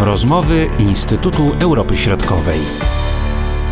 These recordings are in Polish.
Rozmowy Instytutu Europy Środkowej.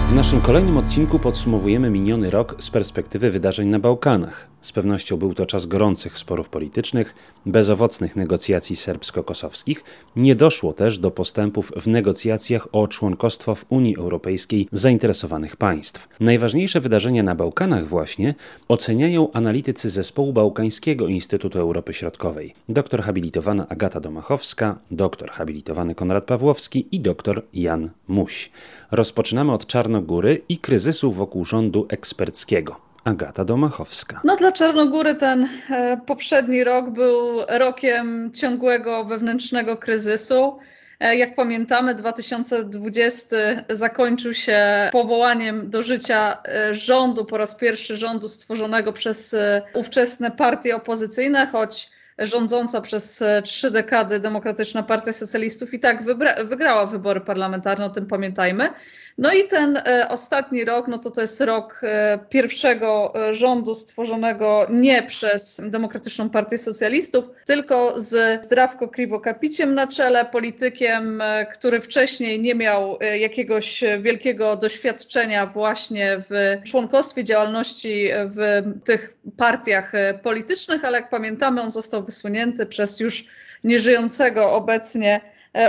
W naszym kolejnym odcinku podsumowujemy miniony rok z perspektywy wydarzeń na Bałkanach. Z pewnością był to czas gorących sporów politycznych, bezowocnych negocjacji serbsko-kosowskich. Nie doszło też do postępów w negocjacjach o członkostwo w Unii Europejskiej zainteresowanych państw. Najważniejsze wydarzenia na Bałkanach właśnie oceniają analitycy zespołu Bałkańskiego Instytutu Europy Środkowej. Doktor habilitowana Agata Domachowska, doktor habilitowany Konrad Pawłowski i doktor Jan Muś. Rozpoczynamy od Czarnogóry i kryzysu wokół rządu eksperckiego. Agata Domachowska. No dla Czarnogóry ten e, poprzedni rok był rokiem ciągłego wewnętrznego kryzysu. E, jak pamiętamy, 2020 zakończył się powołaniem do życia e, rządu, po raz pierwszy rządu stworzonego przez ówczesne partie opozycyjne, choć rządząca przez trzy dekady Demokratyczna Partia Socjalistów i tak wygrała wybory parlamentarne, o tym pamiętajmy. No i ten e, ostatni rok, no to to jest rok e, pierwszego e, rządu stworzonego nie przez Demokratyczną Partię Socjalistów, tylko z Zdrawko Kriwokapiciem na czele, politykiem, który wcześniej nie miał jakiegoś wielkiego doświadczenia właśnie w członkostwie działalności w tych partiach politycznych, ale jak pamiętamy, on został wysunięty przez już nieżyjącego obecnie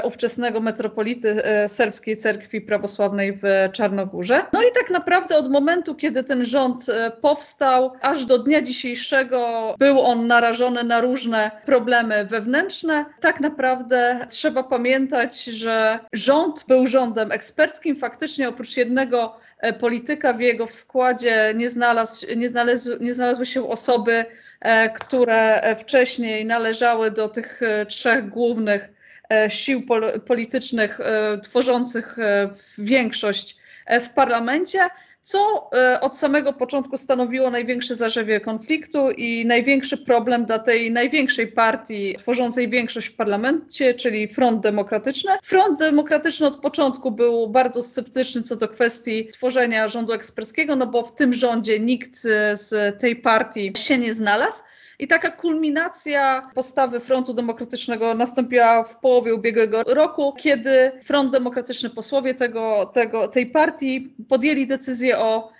ówczesnego metropolity e, serbskiej cerkwi prawosławnej w Czarnogórze. No i tak naprawdę od momentu, kiedy ten rząd e, powstał, aż do dnia dzisiejszego był on narażony na różne problemy wewnętrzne. Tak naprawdę trzeba pamiętać, że rząd był rządem eksperckim. Faktycznie oprócz jednego polityka w jego składzie nie, znalazł, nie, znalazły, nie znalazły się osoby, które wcześniej należały do tych trzech głównych E, sił politycznych e, tworzących e, większość w parlamencie, co od samego początku stanowiło największe zarzewie konfliktu i największy problem dla tej największej partii tworzącej większość w parlamencie, czyli Front Demokratyczny. Front Demokratyczny od początku był bardzo sceptyczny co do kwestii tworzenia rządu eksperskiego, no bo w tym rządzie nikt z tej partii się nie znalazł. I taka kulminacja postawy Frontu Demokratycznego nastąpiła w połowie ubiegłego roku, kiedy Front Demokratyczny, posłowie tego, tego, tej partii podjęli decyzję o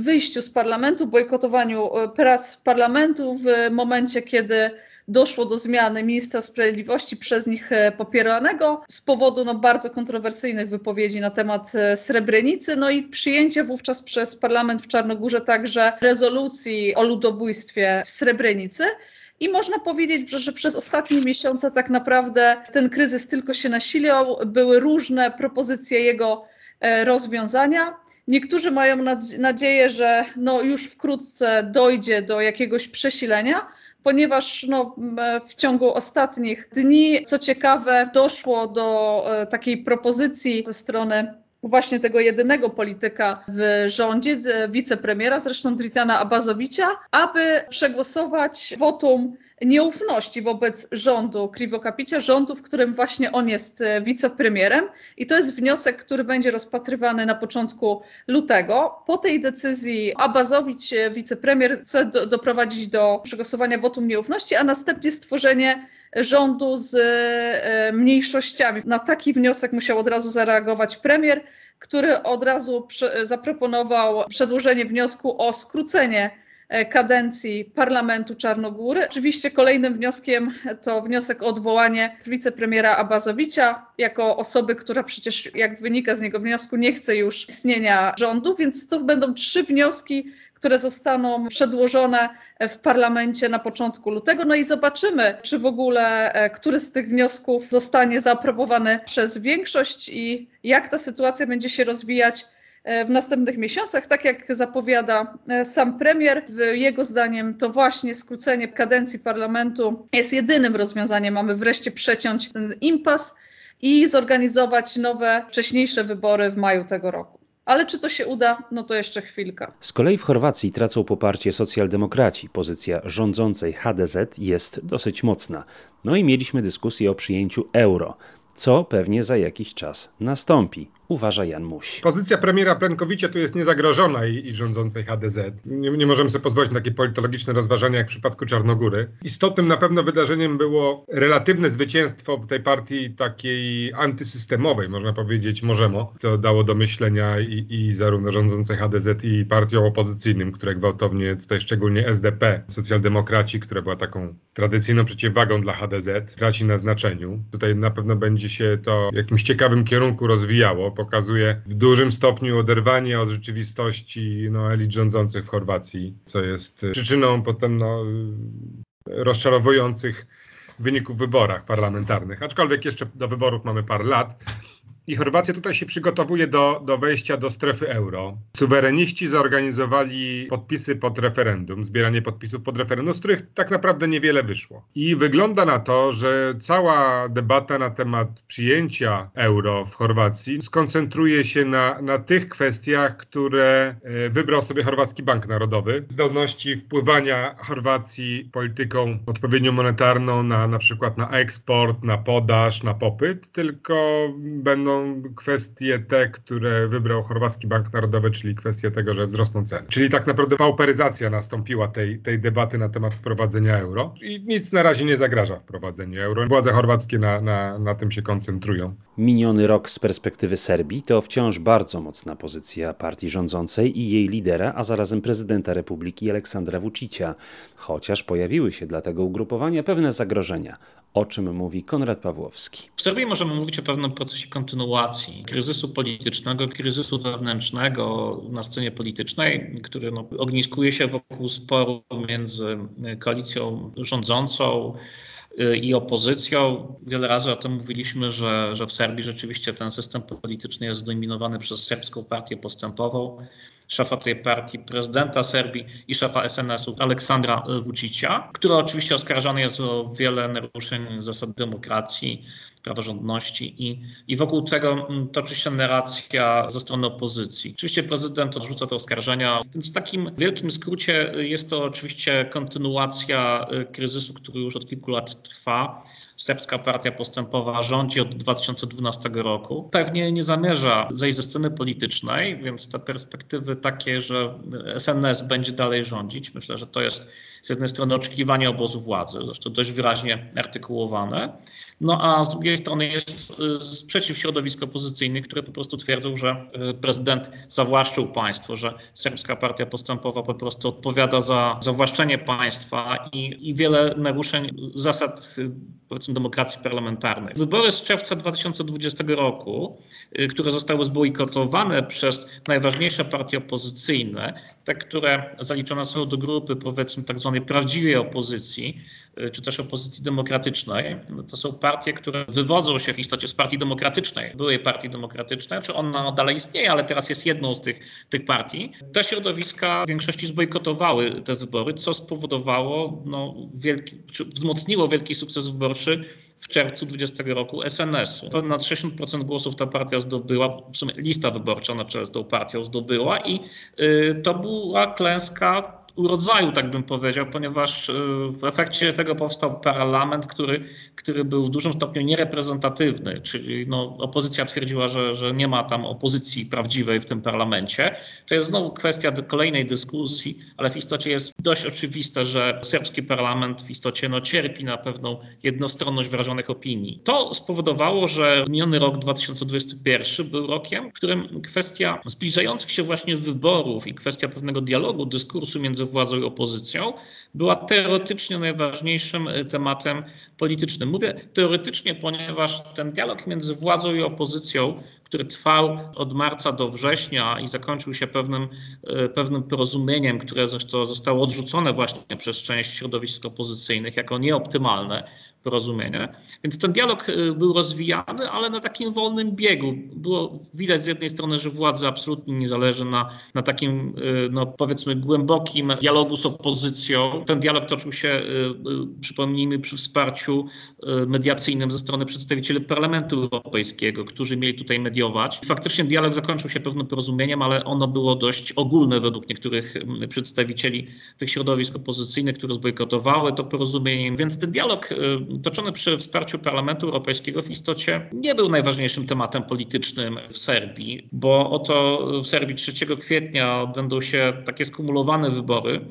wyjściu z parlamentu, bojkotowaniu e, prac parlamentu w momencie, kiedy doszło do zmiany ministra sprawiedliwości przez nich e, popieranego z powodu no, bardzo kontrowersyjnych wypowiedzi na temat e, Srebrenicy, no i przyjęcie wówczas przez parlament w Czarnogórze także rezolucji o ludobójstwie w Srebrenicy. I można powiedzieć, że, przez ostatnie miesiące tak naprawdę ten kryzys tylko się nasilał. Były różne propozycje jego e, rozwiązania. Niektórzy mają nadzieję, że no już wkrótce dojdzie do jakiegoś przesilenia, ponieważ no, w ciągu ostatnich dni, co ciekawe, doszło do e, takiej propozycji ze strony właśnie tego jedynego polityka w rządzie, wicepremiera, zresztą Dritana Abazowicza, aby przegłosować wotum nieufności wobec rządu Kriwokapicia, rządu, w którym właśnie on jest e, wicepremierem. I to jest wniosek, który będzie rozpatrywany na początku lutego. Po tej decyzji Abazowicz, e, wicepremier, chce do, doprowadzić do przegłosowania wotum nieufności, a następnie stworzenie rządu z e, mniejszościami. Na taki wniosek musiał od razu zareagować premier, który od razu zaproponował przedłożenie wniosku o skrócenie E, kadencji Parlamentu Czarnogóry. Oczywiście kolejnym wnioskiem to wniosek o odwołanie wicepremiera Abazowicza jako osoby, która przecież, jak wynika z niego wniosku, nie chce już istnienia rządu, więc to będą trzy wnioski, które zostaną przedłożone w parlamencie na początku lutego. No i zobaczymy, czy w ogóle e, który z tych wniosków zostanie zaaprobowany przez większość i jak ta sytuacja będzie się rozwijać E, w następnych miesiącach, tak jak zapowiada e, sam premier. Jego zdaniem to właśnie skrócenie kadencji parlamentu jest jedynym rozwiązaniem. Mamy wreszcie przeciąć ten impas i zorganizować nowe, wcześniejsze wybory w maju tego roku. Ale czy to się uda, no to jeszcze chwilka. Z kolei w Chorwacji tracą poparcie socjaldemokraci. Pozycja rządzącej HDZ jest dosyć mocna. No i mieliśmy dyskusję o przyjęciu euro, co pewnie za jakiś czas nastąpi. Uważa Jan Muś. Pozycja premiera Plenkowicia tu jest niezagrożona i, i rządzącej HDZ. Nie, nie, możemy sobie pozwolić na takie politologiczne rozważania jak w przypadku Czarnogóry. Istotnym na pewno wydarzeniem było relatywne zwycięstwo tej partii takiej antysystemowej, można powiedzieć, Możemo. To dało do myślenia i, i zarówno rządzącej HDZ i partiom opozycyjnym, które gwałtownie, tutaj szczególnie SDP, socjaldemokraci, która była taką tradycyjną przeciwwagą dla HDZ, traci na znaczeniu. Tutaj na pewno będzie się to w jakimś ciekawym kierunku rozwijało. Pokazuje w dużym stopniu oderwanie od rzeczywistości no, elit rządzących w Chorwacji, co jest przyczyną potem no, rozczarowujących wyników w wyborach parlamentarnych. Aczkolwiek jeszcze do wyborów mamy parę lat. I Chorwacja tutaj się przygotowuje do, do wejścia do strefy euro. Suwereniści zorganizowali podpisy pod referendum, zbieranie podpisów pod referendum, z których tak naprawdę niewiele wyszło. I wygląda na to, że cała debata na temat przyjęcia euro w Chorwacji skoncentruje się na, na tych kwestiach, które e, wybrał sobie Chorwacki Bank Narodowy. Zdolności wpływania Chorwacji polityką odpowiednio monetarną na na przykład na eksport, na podaż, na popyt, tylko będą kwestie te, które wybrał Chorwacki Bank Narodowy, czyli kwestie tego, że wzrosną ceny. Czyli tak naprawdę pauperyzacja nastąpiła tej, tej debaty na temat wprowadzenia euro i nic na razie nie zagraża wprowadzeniu euro. Władze chorwackie na, na, na tym się koncentrują. Miniony rok z perspektywy Serbii to wciąż bardzo mocna pozycja partii rządzącej i jej lidera, a zarazem prezydenta Republiki Aleksandra Vučića, chociaż pojawiły się dla tego ugrupowania pewne zagrożenia o czym mówi Konrad Pawłowski. W Serbii możemy mówić o pewnym procesie kontynuacji kryzysu politycznego, kryzysu wewnętrznego na scenie politycznej, który no, ogniskuje się wokół sporu między koalicją rządzącą y, i opozycją. Wiele razy o tym mówiliśmy, że, że w Serbii rzeczywiście ten system polityczny jest zdominowany przez serbską partię postępową szefa tej partii, prezydenta Serbii i szefa SNS-u Aleksandra Vučića, który oczywiście oskarżony jest o wiele naruszeń zasad demokracji, praworządności i, i wokół tego mm, toczy się narracja ze strony opozycji. Oczywiście prezydent odrzuca te oskarżenia, więc w takim wielkim skrócie jest to oczywiście kontynuacja y, kryzysu, który już od kilku lat trwa serbska partia postępowa rządzi od 2012 roku. Pewnie nie zamierza zejść ze sceny politycznej, więc te perspektywy takie, że SNS będzie dalej rządzić, myślę, że to jest z jednej strony oczekiwanie obozu władzy, zresztą dość wyraźnie artykułowane, no a z drugiej strony jest y, sprzeciw środowisk opozycyjnych, które po prostu twierdzą, że y, prezydent zawłaszczył państwo, że serbska partia postępowa po prostu odpowiada za zawłaszczenie państwa i, i wiele naruszeń zasad y, demokracji parlamentarnej. Wybory z czerwca 2020 roku, które zostały zbojkotowane przez najważniejsze partie opozycyjne, te, które zaliczone są do grupy powiedzmy tak zwanej prawdziwej opozycji, czy też opozycji demokratycznej, no to są partie, które wywodzą się w istocie z partii demokratycznej, byłej partii demokratycznej, czy ona dalej istnieje, ale teraz jest jedną z tych, tych partii. Te środowiska w większości zbojkotowały te wybory, co spowodowało, no, wielki, czy wzmocniło wielki sukces wyborczy w czerwcu 20 roku SNS-u. Ponad 60% głosów ta partia zdobyła, w sumie lista wyborcza na czele z tą partią zdobyła i y, to była klęska urodzaju, tak bym powiedział, ponieważ y, w efekcie tego powstał parlament, który, który był w dużym stopniu niereprezentatywny, czyli no, opozycja twierdziła, że, że nie ma tam opozycji prawdziwej w tym parlamencie. To jest znowu kwestia kolejnej dyskusji, ale w istocie jest dość oczywiste, że serbski parlament w istocie no, cierpi na pewną jednostronność wyrażonych opinii. To spowodowało, że miniony rok 2021 był rokiem, w którym kwestia zbliżających się właśnie wyborów i kwestia pewnego dialogu, dyskursu między władzą i opozycją, była teoretycznie najważniejszym e, tematem politycznym. Mówię teoretycznie, ponieważ ten dialog między władzą i opozycją, który trwał od marca do września i zakończył się pewnym, e, pewnym porozumieniem, które zresztą zostało odrzucone właśnie przez część środowisk opozycyjnych jako nieoptymalne porozumienie. Więc ten dialog e, był rozwijany, ale na takim wolnym biegu. Było widać z jednej strony, że władzy absolutnie nie zależy na, na takim, no powiedzmy, głębokim dialogu z opozycją. Ten dialog toczył się, przypomnijmy, przy wsparciu mediacyjnym ze strony przedstawicieli Parlamentu Europejskiego, którzy mieli tutaj mediować. Faktycznie dialog zakończył się pewnym porozumieniem, ale ono było dość ogólne według niektórych przedstawicieli tych środowisk opozycyjnych, które zbojkotowały to porozumienie. Więc ten dialog toczony przy wsparciu Parlamentu Europejskiego w istocie nie był najważniejszym tematem politycznym w Serbii, bo oto w Serbii 3 kwietnia odbędą się takie skumulowane wybory. Jahre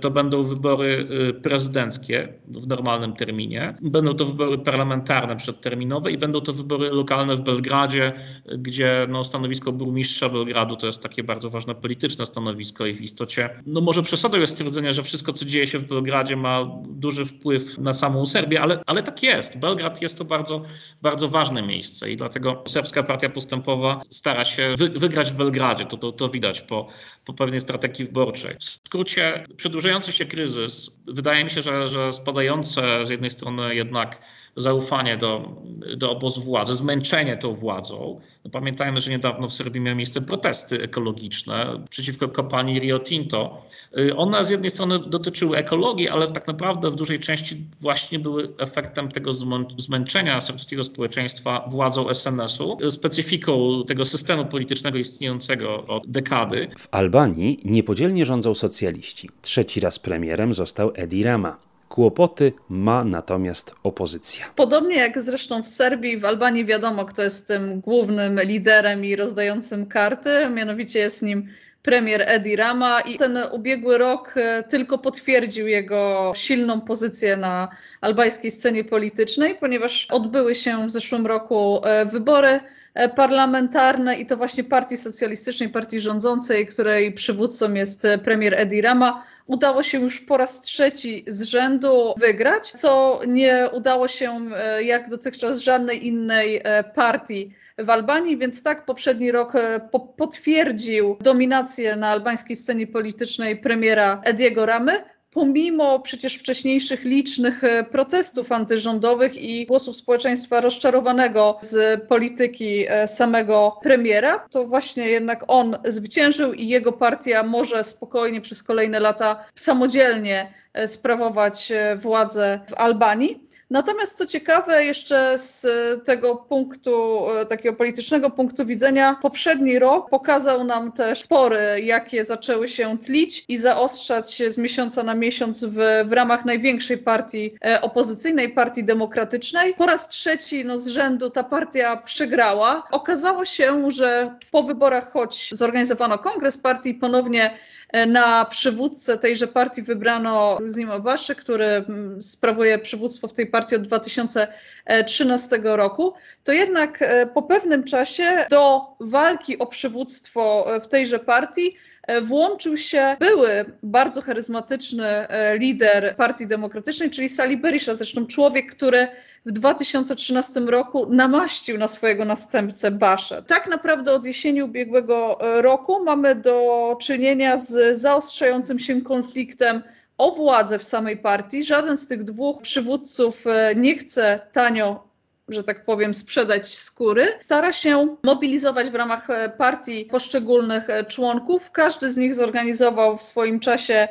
To będą wybory y, prezydenckie w normalnym terminie, będą to wybory parlamentarne przedterminowe i będą to wybory lokalne w Belgradzie, gdzie no, stanowisko burmistrza Belgradu to jest takie bardzo ważne polityczne stanowisko i w istocie, no może przesadą jest stwierdzenie, że wszystko, co dzieje się w Belgradzie ma duży wpływ na samą Serbię, ale, ale tak jest. Belgrad jest to bardzo, bardzo ważne miejsce i dlatego Serbska Partia Postępowa stara się wy, wygrać w Belgradzie. To, to, to widać po, po pewnej strategii wyborczej. W skrócie, przedłużający się kryzys, wydaje mi się, że, że spadające z jednej strony jednak zaufanie do, do obozu władzy, zmęczenie tą władzą. No pamiętajmy, że niedawno w Serbii miały miejsce protesty ekologiczne przeciwko kopalni Rio Tinto. Y, one z jednej strony dotyczyły ekologii, ale tak naprawdę w dużej części właśnie były efektem tego zmęczenia serbskiego społeczeństwa władzą SNS-u, specyfiką tego systemu politycznego istniejącego od dekady. W Albanii niepodzielnie rządzą socjaliści. Trzeci raz premierem został Edi Rama. Kłopoty ma natomiast opozycja. Podobnie jak zresztą w Serbii, w Albanii wiadomo, kto jest tym głównym liderem i rozdającym karty, mianowicie jest nim premier Edi Rama i ten ubiegły rok e, tylko potwierdził jego silną pozycję na albańskiej scenie politycznej, ponieważ odbyły się w zeszłym roku e, wybory parlamentarne i to właśnie partii socjalistycznej, partii rządzącej, której przywódcą jest premier Edi Rama, udało się już po raz trzeci z rzędu wygrać, co nie udało się jak dotychczas żadnej innej partii w Albanii, więc tak poprzedni rok e, po potwierdził dominację na albańskiej scenie politycznej premiera Ediego Ramy, pomimo przecież wcześniejszych licznych e, protestów antyrządowych i głosów społeczeństwa rozczarowanego z polityki e, samego premiera, to właśnie jednak on zwyciężył i jego partia może spokojnie przez kolejne lata samodzielnie sprawować władzę w Albanii. Natomiast co ciekawe, jeszcze z tego punktu, e, takiego politycznego punktu widzenia, poprzedni rok pokazał nam też spory, jakie zaczęły się tlić i zaostrzać się z miesiąca na miesiąc w, w ramach największej partii e, opozycyjnej, Partii Demokratycznej. Po raz trzeci no, z rzędu ta partia przegrała. Okazało się, że po wyborach, choć zorganizowano kongres partii, ponownie E, na przywódcę tejże partii wybrano Zima Baszy, który mm, sprawuje przywództwo w tej partii od 2013 roku, to jednak e, po pewnym czasie do walki o przywództwo e, w tejże partii włączył się były bardzo charyzmatyczny lider Partii Demokratycznej, czyli Sali Berisha, zresztą człowiek, który w 2013 roku namaścił na swojego następcę Baszę. Tak naprawdę od jesieni ubiegłego e, roku mamy do czynienia z zaostrzającym się konfliktem o władzę w samej partii. Żaden z tych dwóch przywódców e, nie chce tanio że tak powiem, sprzedać skóry, stara się mobilizować w ramach e, partii poszczególnych członków. Każdy z nich zorganizował w swoim czasie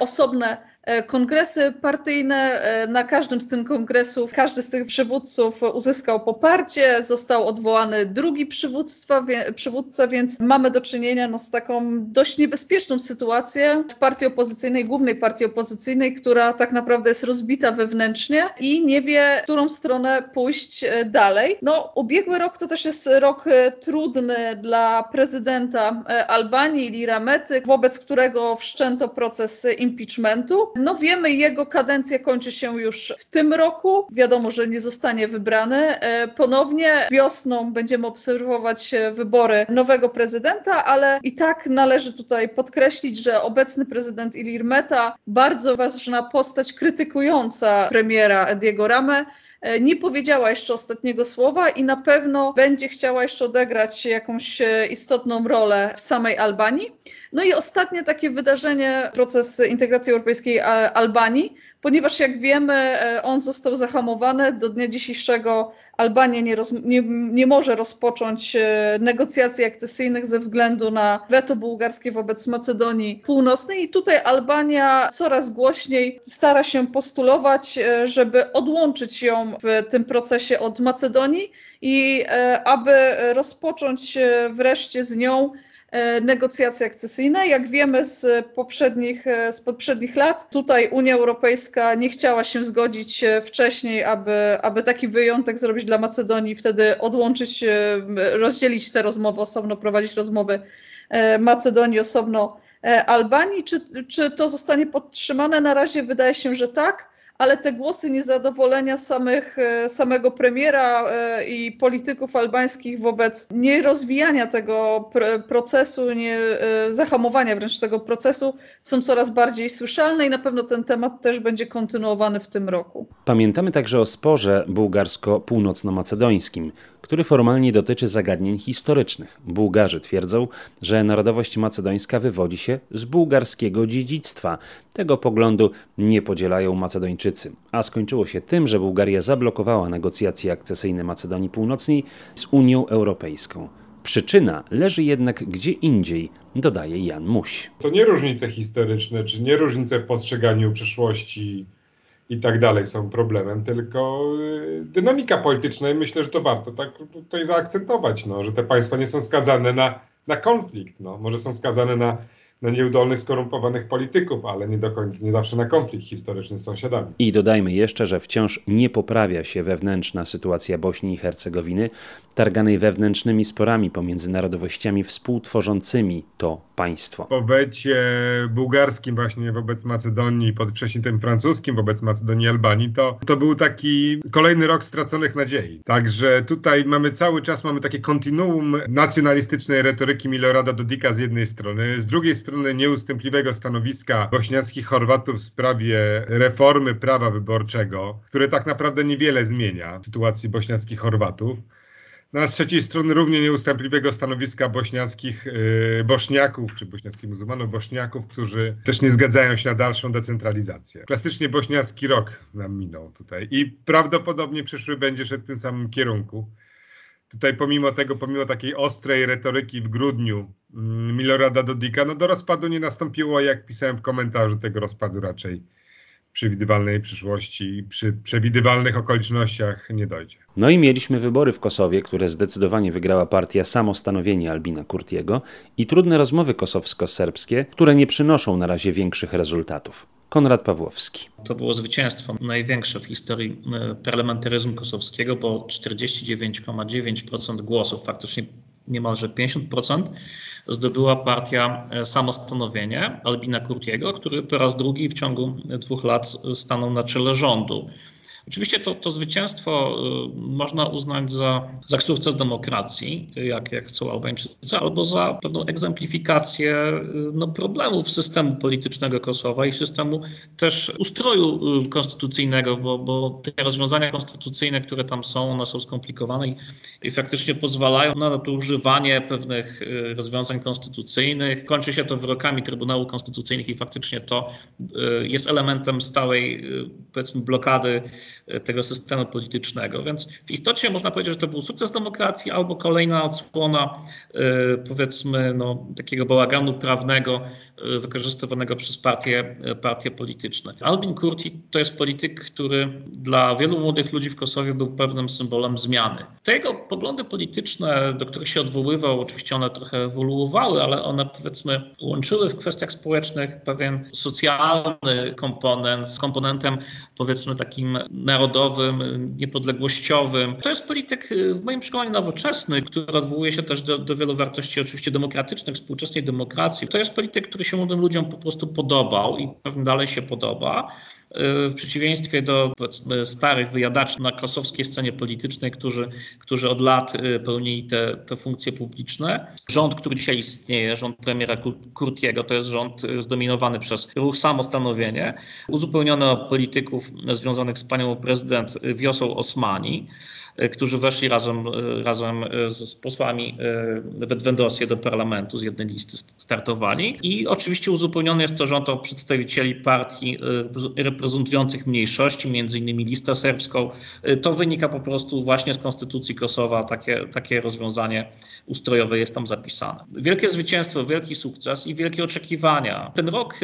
osobne E, kongresy partyjne. E, na każdym z tych kongresów każdy z tych przywódców uzyskał poparcie, został odwołany drugi przywództwa, przywódca, więc mamy do czynienia no, z taką dość niebezpieczną sytuacją w partii opozycyjnej, głównej partii opozycyjnej, która tak naprawdę jest rozbita wewnętrznie i nie wie, którą stronę pójść e, dalej. No, ubiegły rok to też jest rok trudny dla prezydenta Albanii, Lira Mety, wobec którego wszczęto proces impeachmentu. No wiemy, jego kadencja kończy się już w tym roku. Wiadomo, że nie zostanie wybrany. E, ponownie wiosną będziemy obserwować e, wybory nowego prezydenta, ale i tak należy tutaj podkreślić, że obecny prezydent Ilir Meta, bardzo ważna postać krytykująca premiera Ediego Ramę, nie powiedziała jeszcze ostatniego słowa i na pewno będzie chciała jeszcze odegrać jakąś istotną rolę w samej Albanii. No i ostatnie takie wydarzenie, proces integracji europejskiej Albanii, ponieważ jak wiemy, e, on został zahamowany. Do dnia dzisiejszego Albania nie, roz, nie, nie może rozpocząć e, negocjacji akcesyjnych ze względu na weto bułgarskie wobec Macedonii Północnej. I tutaj Albania coraz głośniej stara się postulować, e, żeby odłączyć ją w tym procesie od Macedonii i aby rozpocząć wreszcie z nią negocjacje akcesyjne. Jak wiemy z poprzednich, e, z poprzednich lat, tutaj Unia Europejska nie chciała się zgodzić e, wcześniej, aby, aby taki wyjątek zrobić dla Macedonii, wtedy odłączyć, rozdzielić te rozmowy osobno, prowadzić rozmowy Macedonii osobno Albanii. Czy, czy to zostanie podtrzymane? Na razie wydaje się, że tak ale te głosy niezadowolenia samych, e, samego premiera e, i polityków albańskich wobec nierozwijania tego procesu, nie, e, zahamowania wręcz tego procesu są coraz bardziej słyszalne i na pewno ten temat też będzie kontynuowany w tym roku. Pamiętamy także o sporze bułgarsko-północno-macedońskim, który formalnie dotyczy zagadnień historycznych. Bułgarzy twierdzą, że narodowość macedońska wywodzi się z bułgarskiego dziedzictwa. Tego poglądu nie podzielają Macedończycy, a skończyło się tym, że Bułgaria zablokowała negocjacje akcesyjne Macedonii Północnej z Unią Europejską. Przyczyna leży jednak gdzie indziej, dodaje Jan Muś. To nie różnice historyczne, czy nie różnice w postrzeganiu przeszłości i tak dalej są problemem, tylko y, dynamika polityczna i myślę, że to warto tak tutaj zaakcentować, no, że te państwa nie są skazane na, na konflikt, no, może są skazane na na nieudolnych, skorumpowanych polityków, ale nie do końca, nie zawsze na konflikt historyczny z sąsiadami. I dodajmy jeszcze, że wciąż nie poprawia się wewnętrzna sytuacja Bośni i Hercegowiny, targanej wewnętrznymi sporami pomiędzy narodowościami współtworzącymi to państwo. Po wecie bułgarskim właśnie wobec Macedonii, pod wcześniej tym francuskim wobec Macedonii i Albanii, to, to był taki kolejny rok straconych nadziei. Także tutaj mamy cały czas mamy takie kontinuum nacjonalistycznej retoryki Milorada Dodika z jednej strony, z drugiej strony strony nieustępliwego stanowiska bośniackich Chorwatów w sprawie reformy prawa wyborczego, które tak naprawdę niewiele zmienia w sytuacji bośniackich Chorwatów. No, a z trzeciej strony równie nieustępliwego stanowiska bośniackich yy, bośniaków, czy bośniackich muzułmanów bośniaków, którzy też nie zgadzają się na dalszą decentralizację. Klasycznie bośniacki rok nam minął tutaj i prawdopodobnie przyszły będzie szedł w tym samym kierunku tutaj pomimo tego, pomimo takiej ostrej retoryki w grudniu mm, Milorada Dodika, no do rozpadu nie nastąpiło, jak pisałem w komentarzu, tego rozpadu raczej przewidywalnej przyszłości i przy przewidywalnych okolicznościach nie dojdzie. No i mieliśmy wybory w Kosowie, które zdecydowanie wygrała partia Samostanowienie Albina Kurtiego i trudne rozmowy kosowsko-serbskie, które nie przynoszą na razie większych rezultatów. Konrad Pawłowski. To było zwycięstwo największe w historii e, parlamentaryzmu kosowskiego, bo 49,9% głosów, faktycznie niemalże 50%, zdobyła partia e, Samostanowienie Albina Kurtiego, który po raz drugi w ciągu dwóch lat stanął na czele rządu. Oczywiście to, to zwycięstwo y, można uznać za, za sukces demokracji, jak, jak chcą Albańczycy, albo za pewną egzemplifikację y, no, problemów systemu politycznego Kosowa i systemu też ustroju y, konstytucyjnego, bo, bo te rozwiązania konstytucyjne, które tam są, one są skomplikowane i, i faktycznie pozwalają na nadużywanie pewnych rozwiązań konstytucyjnych. Kończy się to wyrokami Trybunału Konstytucyjnych i faktycznie to jest elementem stałej, powiedzmy, blokady tego systemu politycznego. Więc w istocie można powiedzieć, że to był sukces demokracji albo kolejna odsłona e, powiedzmy no, takiego bałaganu prawnego e, wykorzystywanego przez partie, e, partie polityczne. Albin Kurti to jest polityk, który dla wielu młodych ludzi w Kosowie był pewnym symbolem zmiany. Te jego poglądy polityczne, do których się odwoływał, oczywiście one trochę ewoluowały, ale one powiedzmy łączyły w kwestiach społecznych pewien socjalny komponent z komponentem powiedzmy takim narodowym, niepodległościowym. To jest polityk y, w moim przekonaniu nowoczesny, który odwołuje się też do, do wielu wartości oczywiście demokratycznych, współczesnej demokracji. To jest polityk, który się młodym ludziom po prostu podobał i pewnie dalej się podoba w przeciwieństwie do starych wyjadaczy na kosowskiej scenie politycznej, którzy, którzy od lat y, pełnili te, te funkcje publiczne. Rząd, który dzisiaj istnieje, rząd premiera Kurtiego, to jest rząd y, zdominowany przez ruch samostanowienie, uzupełniony o polityków związanych z panią prezydent Wiosą Osmani. E, którzy weszli razem, e, razem e, z, posłami w Edwendosję do parlamentu, z jednej listy startowali. I oczywiście uzupełniony jest to rząd o przedstawicieli partii reprezentujących mniejszości, między innymi listę serbską. To wynika po prostu właśnie z konstytucji Kosowa, takie, takie rozwiązanie ustrojowe jest tam zapisane. Wielkie zwycięstwo, wielki sukces i wielkie oczekiwania. Ten rok,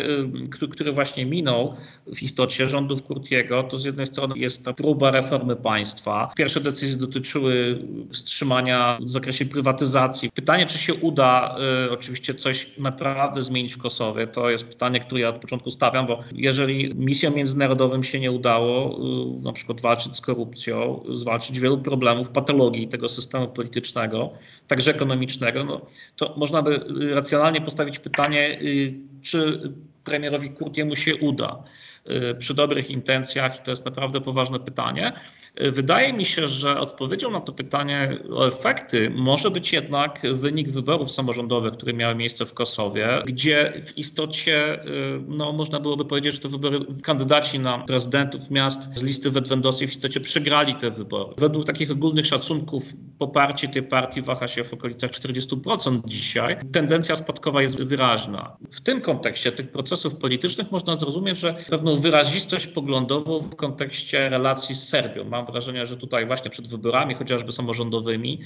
który właśnie minął w istocie rządów Kurtiego, to z jednej strony jest ta próba reformy państwa. Pierwsze decyzje dotyczyły wstrzymania w zakresie prywatyzacji. Pytanie, czy się uda y, oczywiście coś naprawdę zmienić w Kosowie, to jest pytanie, które ja od początku stawiam, bo jeżeli misjom międzynarodowym się nie udało y, na przykład walczyć z korupcją, zwalczyć wielu problemów, patologii tego systemu politycznego, także ekonomicznego, no, to można by racjonalnie postawić pytanie, y, czy premierowi Kurtiemu się uda. Y, przy dobrych intencjach i to jest naprawdę poważne pytanie. Y, wydaje mi się, że odpowiedzią na to pytanie o efekty może być jednak wynik wyborów samorządowych, które miały miejsce w Kosowie, gdzie w istocie y, no, można byłoby powiedzieć, że te wybory kandydaci na prezydentów miast z listy Wedwendowskiej w istocie przegrali te wybory. Według takich ogólnych szacunków poparcie tej partii waha się w okolicach 40% dzisiaj. Tendencja spadkowa jest wyraźna. W tym kontekście tych procesów politycznych można zrozumieć, że pewną wyrazistość poglądową w kontekście relacji z Serbią. Mam wrażenie, że tutaj właśnie przed wyborami, chociażby samorządowymi,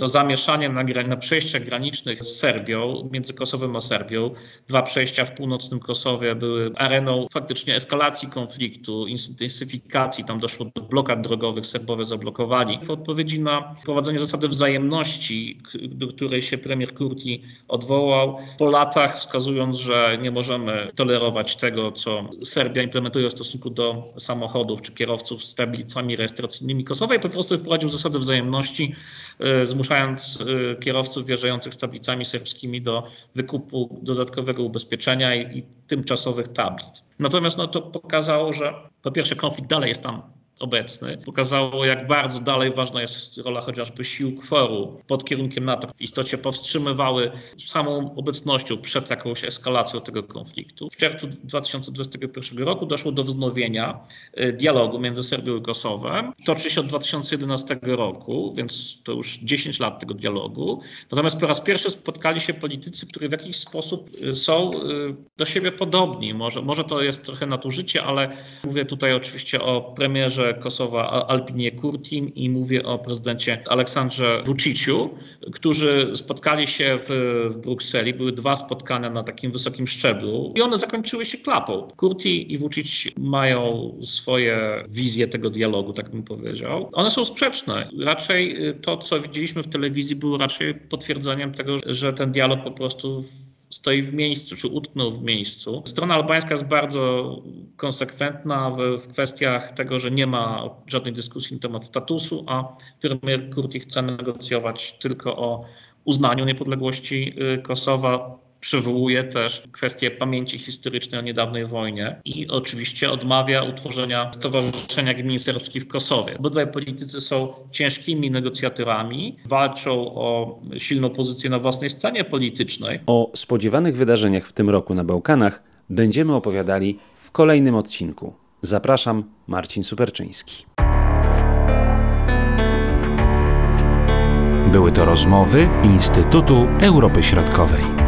to zamieszanie na, na przejściach granicznych z Serbią, między Kosowem a Serbią, dwa przejścia w północnym Kosowie były areną faktycznie eskalacji konfliktu, intensyfikacji, tam doszło do blokad drogowych, Serbowie zablokowali. W odpowiedzi na wprowadzenie zasady wzajemności, do której się premier Kurti odwołał, po latach wskazując, że nie możemy tolerować tego, co Serbia implementuje w stosunku do samochodów czy kierowców z tablicami rejestracyjnymi Kosowa i po prostu wprowadził zasadę wzajemności, e, zmuszając e, kierowców wjeżdżających z tablicami serbskimi do wykupu dodatkowego ubezpieczenia i, i tymczasowych tablic. Natomiast no, to pokazało, że po pierwsze konflikt dalej jest tam obecny, pokazało, jak bardzo dalej ważna jest rola chociażby sił kworu pod kierunkiem NATO. W istocie powstrzymywały samą obecnością przed jakąś eskalacją tego konfliktu. W czerwcu 2021 roku doszło do wznowienia y, dialogu między Serbią i Kosowem. Toczy się od 2011 roku, więc to już 10 lat tego dialogu. Natomiast po raz pierwszy spotkali się politycy, którzy w jakiś sposób y, są y, do siebie podobni. Może, może to jest trochę nadużycie, ale mówię tutaj oczywiście o premierze Kosowa Albinie Kurtim i mówię o prezydencie Aleksandrze Vuciciu, którzy spotkali się w, w Brukseli. Były dwa spotkania na takim wysokim szczeblu i one zakończyły się klapą. Kurti i Vucic mają swoje wizje tego dialogu, tak bym powiedział. One są sprzeczne. Raczej to, co widzieliśmy w telewizji, było raczej potwierdzeniem tego, że ten dialog po prostu stoi w miejscu, czy utknął w miejscu. Strona albańska jest bardzo konsekwentna w, w, kwestiach tego, że nie ma żadnej dyskusji na temat statusu, a premier Kurti chce negocjować tylko o uznaniu niepodległości y, Kosowa przywołuje też kwestię pamięci historycznej o niedawnej wojnie i oczywiście odmawia utworzenia Stowarzyszenia Gmin Serbskich w Kosowie. Obydwaj politycy są ciężkimi negocjatorami, walczą o silną pozycję na własnej scenie politycznej. O spodziewanych wydarzeniach w tym roku na Bałkanach będziemy opowiadali w kolejnym odcinku. Zapraszam, Marcin Superczyński. Były to rozmowy Instytutu Europy Środkowej.